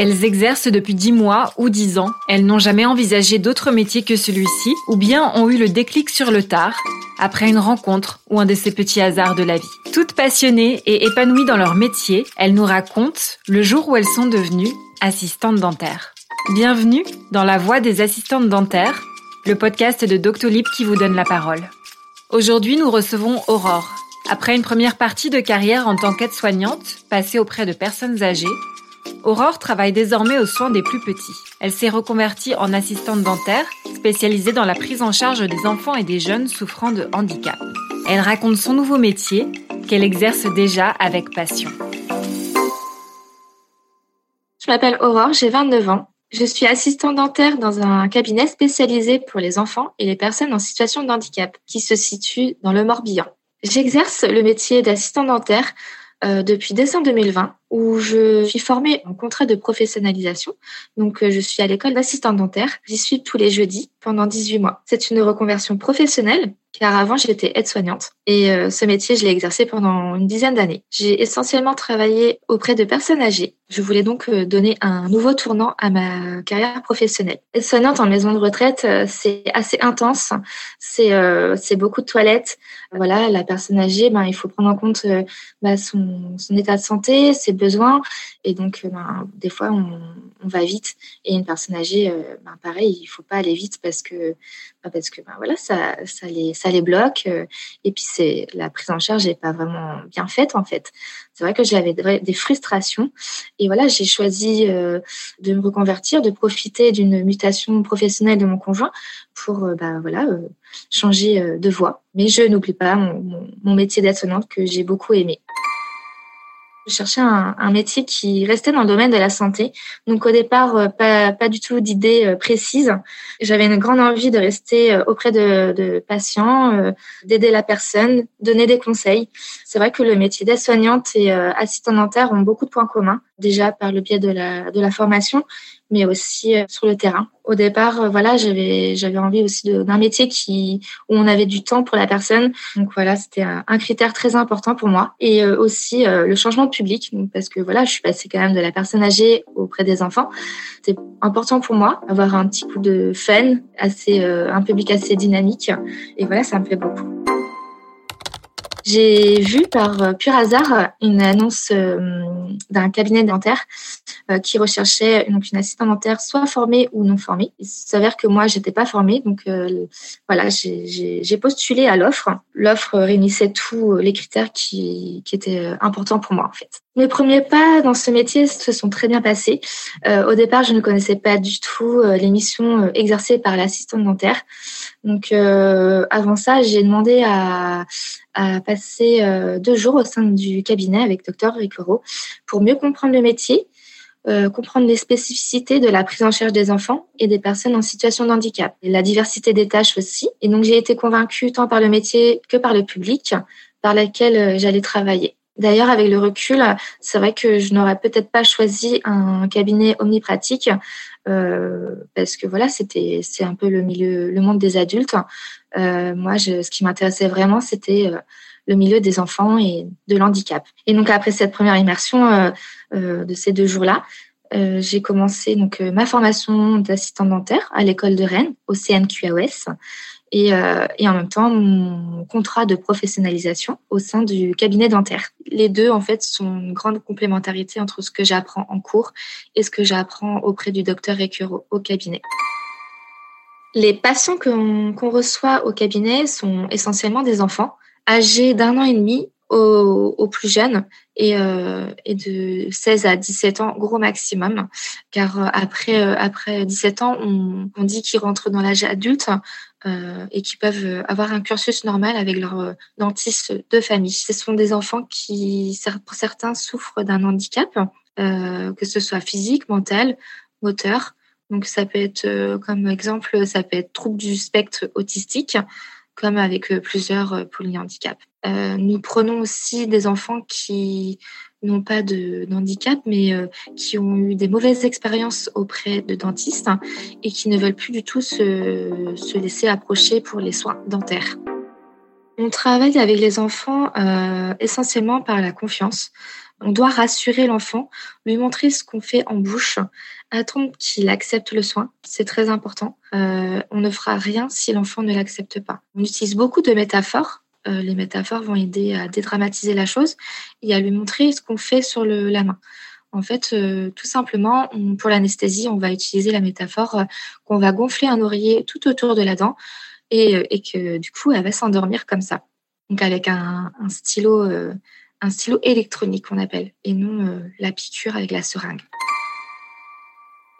Elles exercent depuis 10 mois ou 10 ans. Elles n'ont jamais envisagé d'autre métier que celui-ci, ou bien ont eu le déclic sur le tard, après une rencontre ou un de ces petits hasards de la vie. Toutes passionnées et épanouies dans leur métier, elles nous racontent le jour où elles sont devenues assistantes dentaires. Bienvenue dans La Voix des assistantes dentaires, le podcast de Doctolib qui vous donne la parole. Aujourd'hui, nous recevons Aurore. Après une première partie de carrière en tant qu'aide-soignante, passée auprès de personnes âgées, Aurore travaille désormais aux soins des plus petits. Elle s'est reconvertie en assistante dentaire, spécialisée dans la prise en charge des enfants et des jeunes souffrant de handicap. Elle raconte son nouveau métier, qu'elle exerce déjà avec passion. Je m'appelle Aurore, j'ai 29 ans. Je suis assistante dentaire dans un cabinet spécialisé pour les enfants et les personnes en situation de handicap qui se situe dans le Morbihan. J'exerce le métier d'assistant dentaire euh, depuis décembre 2020 où je suis formée en contrat de professionnalisation. Donc, euh, je suis à l'école d'assistante dentaire. J'y suis tous les jeudis pendant 18 mois. C'est une reconversion professionnelle car avant j'étais aide-soignante et euh, ce métier je l'ai exercé pendant une dizaine d'années. J'ai essentiellement travaillé auprès de personnes âgées. Je voulais donc euh, donner un nouveau tournant à ma carrière professionnelle. Aide-soignante en maison de retraite, c'est assez intense. C'est c'est beaucoup de toilettes. Voilà, la personne âgée, ben il faut prendre en compte ben, son, son état de santé, ses besoins. Et donc, euh, ben, des fois, on, va vite. Et une personne âgée, euh, ben, pareil, il faut pas aller vite parce que, ben, parce que ben, voilà, ça, ça, les, ça les bloque. Euh, et puis, c'est la prise en charge n'est pas vraiment bien faite, en fait. C'est vrai que j'avais des frustrations. Et voilà, j'ai choisi de me reconvertir, de profiter d'une mutation professionnelle de mon conjoint pour ben, voilà, changer de voie. Mais je n'oublie pas mon, mon métier daide que j'ai beaucoup aimé. Je cherchais un, un, métier qui restait dans le domaine de la santé. Donc au départ, euh, pas, pas du tout d'idée euh, précise. J'avais une grande envie de rester euh, auprès de, de patients, d'aider la personne, donner des conseils. C'est vrai que le métier d'aide-soignante et assistant dentaire ont beaucoup de points communs, déjà par le biais de la, de la formation, mais aussi euh, sur le terrain. Au départ, euh, voilà, j'avais j'avais envie aussi d'un métier qui où on avait du temps pour la personne. Donc voilà, c'était un, critère très important pour moi et euh, aussi le changement de public parce que voilà, je suis passée quand même de la personne âgée auprès des enfants. C'est important pour moi avoir un petit coup de fun, assez un public assez dynamique et voilà, ça me plaît beaucoup. J'ai vu par pur hasard une annonce d'un cabinet dentaire euh, qui recherchait donc une assistante dentaire soit formée ou non formée. Il s'avère que moi, j'étais pas formée, donc voilà, j'ai postulé à l'offre. L'offre réunissait tous les critères qui, étaient importants pour moi en fait. Mes premiers pas dans ce métier se sont très bien passés. au départ, je ne connaissais pas du tout les missions exercées par l'assistante dentaire. Donc avant ça, j'ai demandé à passer euh, deux jours au sein du cabinet avec Docteur Ricoro pour mieux comprendre le métier, euh, comprendre les spécificités de la prise en charge des enfants et des personnes en situation de handicap, et la diversité des tâches aussi. Et donc j'ai été convaincue tant par le métier que par le public par lequel euh, j'allais travailler. D'ailleurs, avec le recul, c'est vrai que je n'aurais peut-être pas choisi un cabinet omnipratique euh, parce que voilà, c'était c'est un peu le milieu, le monde des adultes. Moi, ce qui m'intéressait vraiment, c'était le milieu des enfants et de l'handicap. Et donc après cette première immersion de ces deux jours-là, j'ai commencé donc ma formation d'assistant dentaire à l'école de Rennes au CNQAOS et, euh, et en même temps mon contrat de professionnalisation au sein du cabinet dentaire. Les deux, en fait, sont une grande complémentarité entre ce que j'apprends en cours et ce que j'apprends auprès du docteur récurrent au cabinet. Les patients qu'on reçoit au cabinet sont essentiellement des enfants âgés d'un an et demi aux, plus jeunes et, euh, et, de 16 à 17 ans, gros maximum. Car euh, après, euh, après 17 ans, on, on dit qu'ils rentrent dans l'âge adulte et qui peuvent avoir un cursus normal avec leur dentiste de famille. Ce sont des enfants qui, pour certains, souffrent d'un handicap, que ce soit physique, mental, moteur. Donc ça peut être, comme exemple, ça peut être trouble du spectre autistique, comme avec plusieurs polyhandicaps. Euh, nous prenons aussi des enfants qui n'ont pas de, handicap, mais euh, qui ont eu des mauvaises expériences auprès de dentistes et qui ne veulent plus du tout se, se laisser approcher pour les soins dentaires. On travaille avec les enfants euh, essentiellement par la confiance. On doit rassurer l'enfant, lui montrer ce qu'on fait en bouche, attendre qu'il accepte le soin. C'est très important. Euh, on ne fera rien si l'enfant ne l'accepte pas. On utilise beaucoup de métaphores. Euh, les métaphores vont aider à dédramatiser la chose et à lui montrer ce qu'on fait sur le, la main. En fait, euh, tout simplement, pour l'anesthésie, on va utiliser la métaphore qu'on va gonfler un oreiller tout autour de la dent et, que du coup, elle va s'endormir comme ça. Donc avec un, stylo un stylo électronique qu'on appelle, et non la piqûre avec la seringue.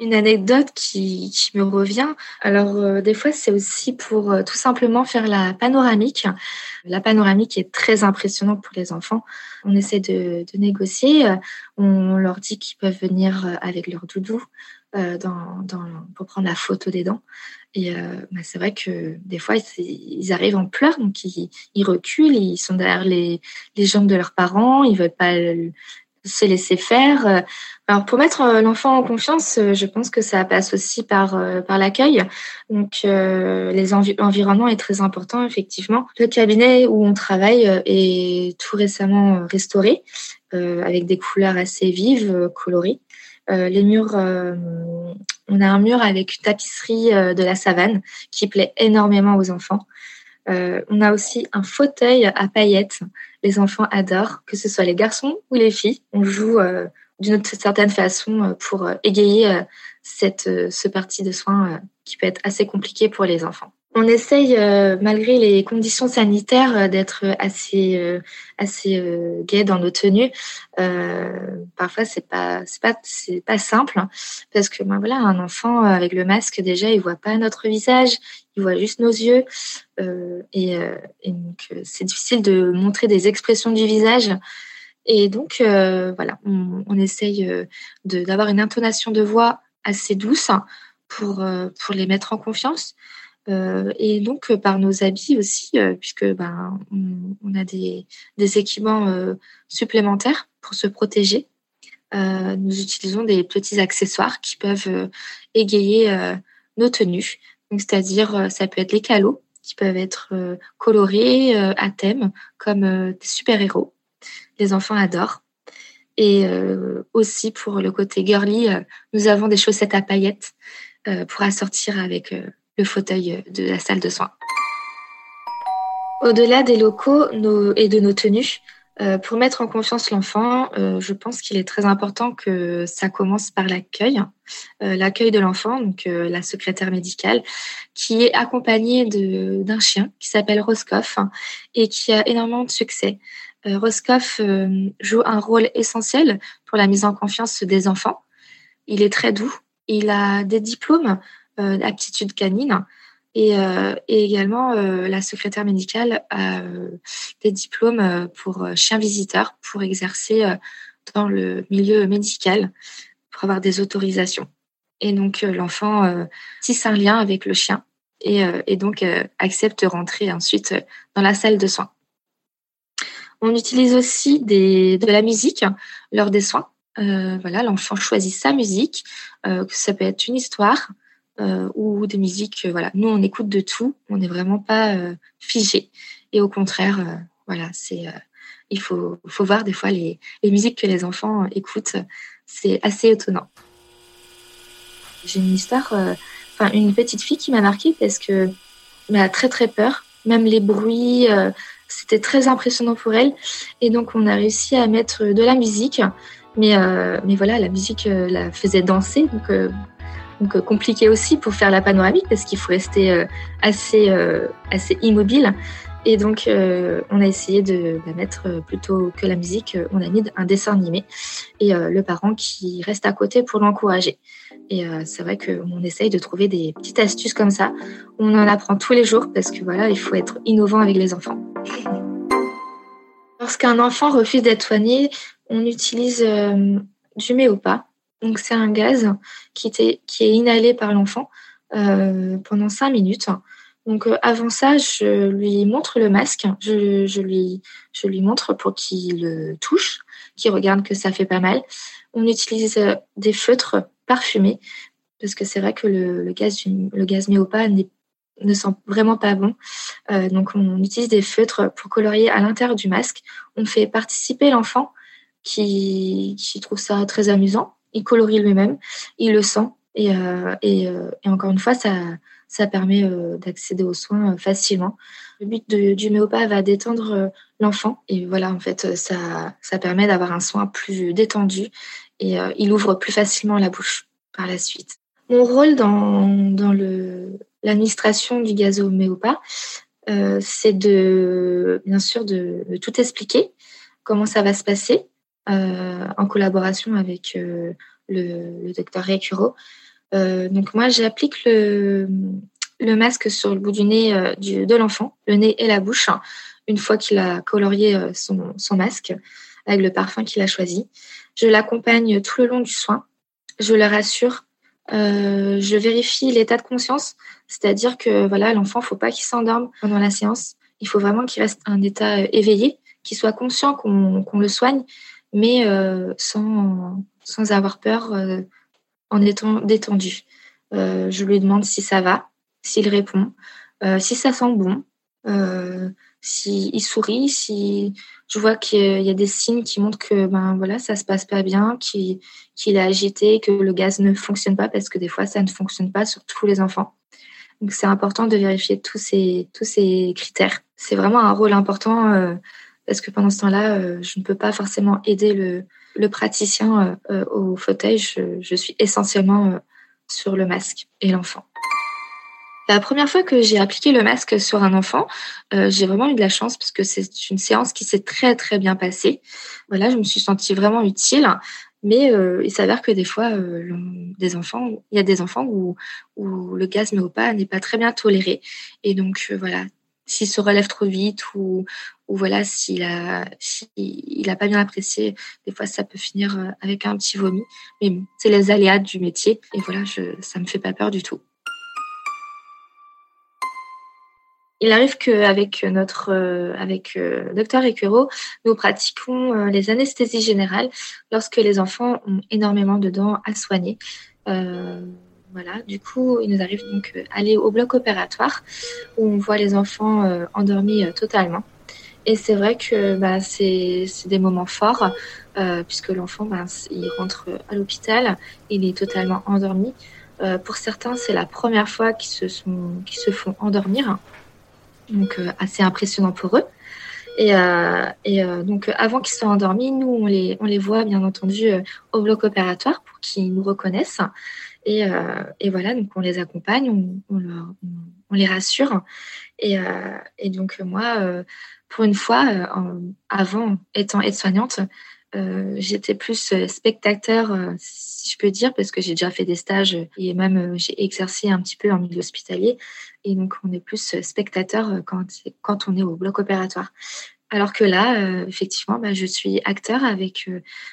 Une anecdote qui, me revient. Alors euh, des fois c'est aussi pour euh, tout simplement faire la panoramique. La panoramique est très impressionnante pour les enfants. On essaie de, négocier. On leur dit qu'ils peuvent venir avec leur doudou pour prendre la photo des dents. Et euh, bah, c'est vrai que des fois, ils arrivent en pleurs, donc ils, reculent, ils sont derrière les, les, jambes de leurs parents, ils veulent pas se laisser faire. Alors pour mettre euh, l'enfant en confiance, euh, je pense que ça passe aussi par par l'accueil. Donc euh, les l'environnement est très important effectivement. Le cabinet où on travaille est tout récemment restauré euh, avec des couleurs assez vives, colorées. Euh, les murs, euh, on a un mur avec une tapisserie euh, de la savane qui plaît énormément aux enfants. On a aussi un fauteuil à paillettes. Les enfants adorent, que ce soit les garçons ou les filles. On joue d'une certaine façon pour égayer cette, ce parti de soins qui peut être assez compliqué pour les enfants. On essaye, euh, malgré les conditions sanitaires, euh, d'être assez euh, gai dans nos tenues. parfois, c'est pas pas simple parce que ben, voilà, un enfant avec le masque déjà, il voit pas notre visage, il voit juste nos yeux, et, c'est difficile de montrer des expressions du visage. Et donc voilà, on, on essaye d'avoir une intonation de voix assez douce pour les mettre en confiance. Euh, et donc euh, par nos habits aussi, euh, puisque ben, on, a des, des équipements supplémentaires pour se protéger. nous utilisons des petits accessoires qui peuvent égayer nos tenues. c'est-à-dire, ça peut être les calots qui peuvent être colorés à thème, comme des super-héros. Les enfants adorent. Et aussi pour le côté girly, nous avons des chaussettes à paillettes pour assortir avec le fauteuil de la salle de soins. Au-delà des locaux et de nos tenues, euh, pour mettre en confiance l'enfant, euh, je pense qu'il est très important que ça commence par l'accueil, euh, l'accueil de l'enfant, donc la secrétaire médicale, qui est accompagnée d'un chien qui s'appelle Roscoff et qui a énormément de succès. Roscoff joue un rôle essentiel pour la mise en confiance des enfants. Il est très doux, il a des diplômes euh, aptitude canine. Et, euh, également, euh, la secrétaire médicale a des diplômes pour chien visiteur pour exercer dans le milieu médical, pour avoir des autorisations. Et donc, l'enfant tisse un lien avec le chien et, donc accepte de rentrer ensuite dans la salle de soins. On utilise aussi de la musique lors des soins. Voilà, l'enfant choisit sa musique, euh, ça peut être une histoire, ou des musiques. Euh, voilà, nous on écoute de tout, on n'est vraiment pas euh, figé. Et au contraire, voilà, c'est il faut, faut voir des fois les, les musiques que les enfants écoutent, c'est assez étonnant. J'ai une histoire, enfin une petite fille qui m'a marquée parce que elle a très très peur, même les bruits. c'était très impressionnant pour elle. Et donc, on a réussi à mettre de la musique. Mais, mais voilà, la musique la faisait danser. Donc, donc euh, compliqué aussi pour faire la panoramique parce qu'il faut rester euh, assez, euh, assez immobile. Et donc, on a essayé de bah, mettre plutôt que la musique, on a mis un dessin animé et le parent qui reste à côté pour l'encourager. Et c'est vrai qu'on essaye de trouver des petites astuces comme ça. On en apprend tous les jours parce que voilà, il faut être innovant avec les enfants. Lorsqu'un enfant refuse d'être soigné, on utilise du méopa donc c'est un gaz qui, est inhalé par l'enfant euh, pendant cinq minutes. Donc euh, avant ça, je lui montre le masque, je, lui, montre pour qu'il le touche, qu'il regarde que ça fait pas mal. On utilise euh, des feutres parfumés parce que c'est vrai que le, gaz, le gaz méopa ne sent vraiment pas bon. Donc on utilise des feutres pour colorier à l'intérieur du masque. On fait participer l'enfant qui trouve ça très amusant. Il colorie lui-même, il le sent. Et, et, et encore une fois, ça, ça permet d'accéder aux soins facilement. Le but du méopa va détendre l'enfant. Et voilà, en fait, ça, ça permet d'avoir un soin plus détendu et il ouvre plus facilement la bouche par la suite. Mon rôle dans, dans l'administration du gazoméopa, euh, c'est de, bien sûr, de, tout expliquer, comment ça va se passer, euh, en collaboration avec euh, le, docteur Récuro. donc moi, j'applique le, le masque sur le bout du nez de l'enfant, le nez et la bouche, une fois qu'il a colorié son, masque avec le parfum qu'il a choisi. Je l'accompagne tout le long du soin. Je le rassure euh, je vérifie l'état de conscience, c'est-à-dire que voilà, l'enfant, faut pas qu'il s'endorme pendant la séance. Il faut vraiment qu'il reste un état euh, éveillé, qu'il soit conscient qu'on le soigne, mais euh, sans, sans avoir peur, euh, en étant détendu. Euh, je lui demande si ça va, s'il répond, si ça sent bon, s'il sourit, si je vois qu'il y a des signes qui montrent que ben voilà ça se passe pas bien, qu'il est agité, que le gaz ne fonctionne pas parce que des fois ça ne fonctionne pas sur tous les enfants. Donc c'est important de vérifier tous ces tous ces critères. C'est vraiment un rôle important parce que pendant ce temps-là, euh, je ne peux pas forcément aider le, praticien euh, au fauteuil. Je, suis essentiellement sur le masque et l'enfant. La première fois que j'ai appliqué le masque sur un enfant, euh, j'ai vraiment eu de la chance parce que c'est une séance qui s'est très très bien passée. Voilà, je me suis sentie vraiment utile. Mais euh, il s'avère que des fois, euh, des enfants, il y a des enfants où, où le gaz pas n'est pas très bien toléré. Et donc voilà, s'il se relève trop vite ou, ou voilà, s'il a, pas bien apprécié, des fois ça peut finir avec un petit vomi. Mais c'est les aléas du métier. Et voilà, je, ça me fait pas peur du tout. Il arrive qu'avec notre euh, avec euh, docteur Equero, nous pratiquons euh, les anesthésies générales lorsque les enfants ont énormément de dents à soigner. voilà, du coup, il nous arrive donc aller au bloc opératoire où on voit les enfants endormis totalement. Et c'est vrai que bah, c'est des moments forts puisque l'enfant, bah, il rentre à l'hôpital, il est totalement endormi. pour certains, c'est la première fois qu'ils se, sont, qu'ils se font endormir donc euh, assez impressionnant pour eux. Et, euh, et euh, donc, avant qu'ils soient endormis, nous, on les, on les voit bien entendu au bloc opératoire pour qu'ils nous reconnaissent. Et, et, voilà, donc on les accompagne, on, on, leur, on les rassure. Et, et donc, moi, pour une fois, avant étant aide-soignante, j'étais plus spectateur, si je peux dire, parce que j'ai déjà fait des stages et même j'ai exercé un petit peu en milieu hospitalier. Et donc, on est plus euh, spectateur euh, quand, quand on est au bloc opératoire. Alors que là, euh, effectivement, bah, je suis acteur avec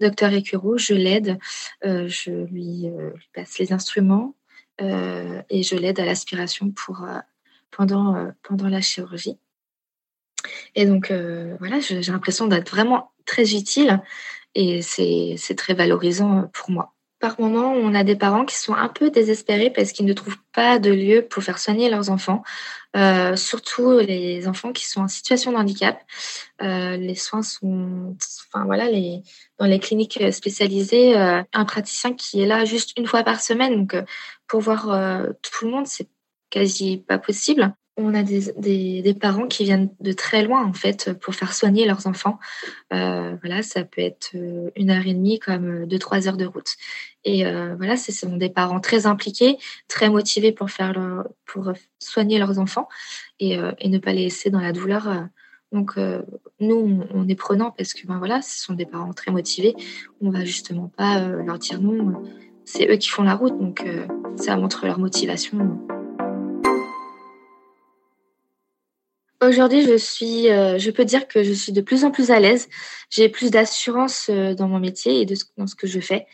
docteur Écureau, je l'aide, je lui, passe les instruments et je l'aide à l'aspiration pour pendant pendant la chirurgie. Et donc voilà, j'ai l'impression d'être vraiment très utile et c'est très valorisant pour moi. Par moment, on a des parents qui sont un peu désespérés parce qu'ils ne trouvent pas de lieu pour faire soigner leurs enfants, euh, surtout les enfants qui sont en situation de handicap. Euh, les soins sont, enfin voilà, dans les cliniques spécialisées, euh, un praticien qui est là juste une fois par semaine, donc pour voir tout le monde, c'est quasi pas possible on a des, parents qui viennent de très loin en fait pour faire soigner leurs enfants. Euh, ça peut être euh, une heure et demie comme euh, deux trois heures de route. Et voilà, ce sont des parents très impliqués, très motivés pour soigner leurs enfants et, ne pas les laisser dans la douleur. Donc nous, on, est prenants parce que ben ce sont des parents très motivés. On va justement pas leur dire non. C'est eux qui font la route, donc ça montre leur motivation. Aujourd'hui, je suis, euh, je peux dire que je suis de plus en plus à l'aise. J'ai plus d'assurance euh, dans mon métier et dans ce que je fais.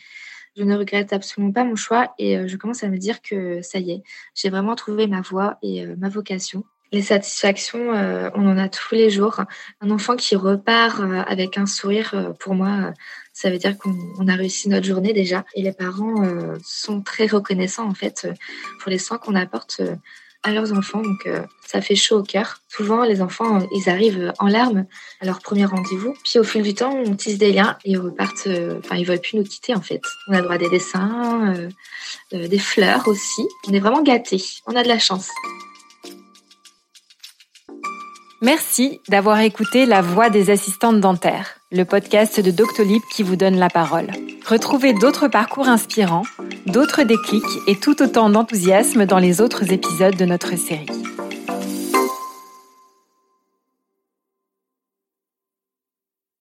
Je ne regrette absolument pas mon choix et euh, je commence à me dire que ça y est, j'ai vraiment trouvé ma voie et ma vocation. Les satisfactions, on en a tous les jours. Un enfant qui repart avec un sourire, pour moi, ça veut dire qu'on a réussi notre journée déjà. Et les parents sont très reconnaissants en fait pour les soins qu'on apporte à leurs enfants. Donc, euh, ça fait chaud au cœur. Souvent, les enfants, ils arrivent en larmes à leur premier rendez-vous. Puis, au fil du temps, on tisse des liens et ils repartent. Enfin, ils veulent plus nous quitter, en fait. On a droit des dessins, des fleurs aussi. On est vraiment gâtés. On a de la chance. Merci d'avoir écouté La Voix des assistantes dentaires, le podcast de Doctolib qui vous donne la parole. Retrouvez d'autres parcours inspirants, d'autres déclics et tout autant d'enthousiasme dans les autres épisodes de notre série.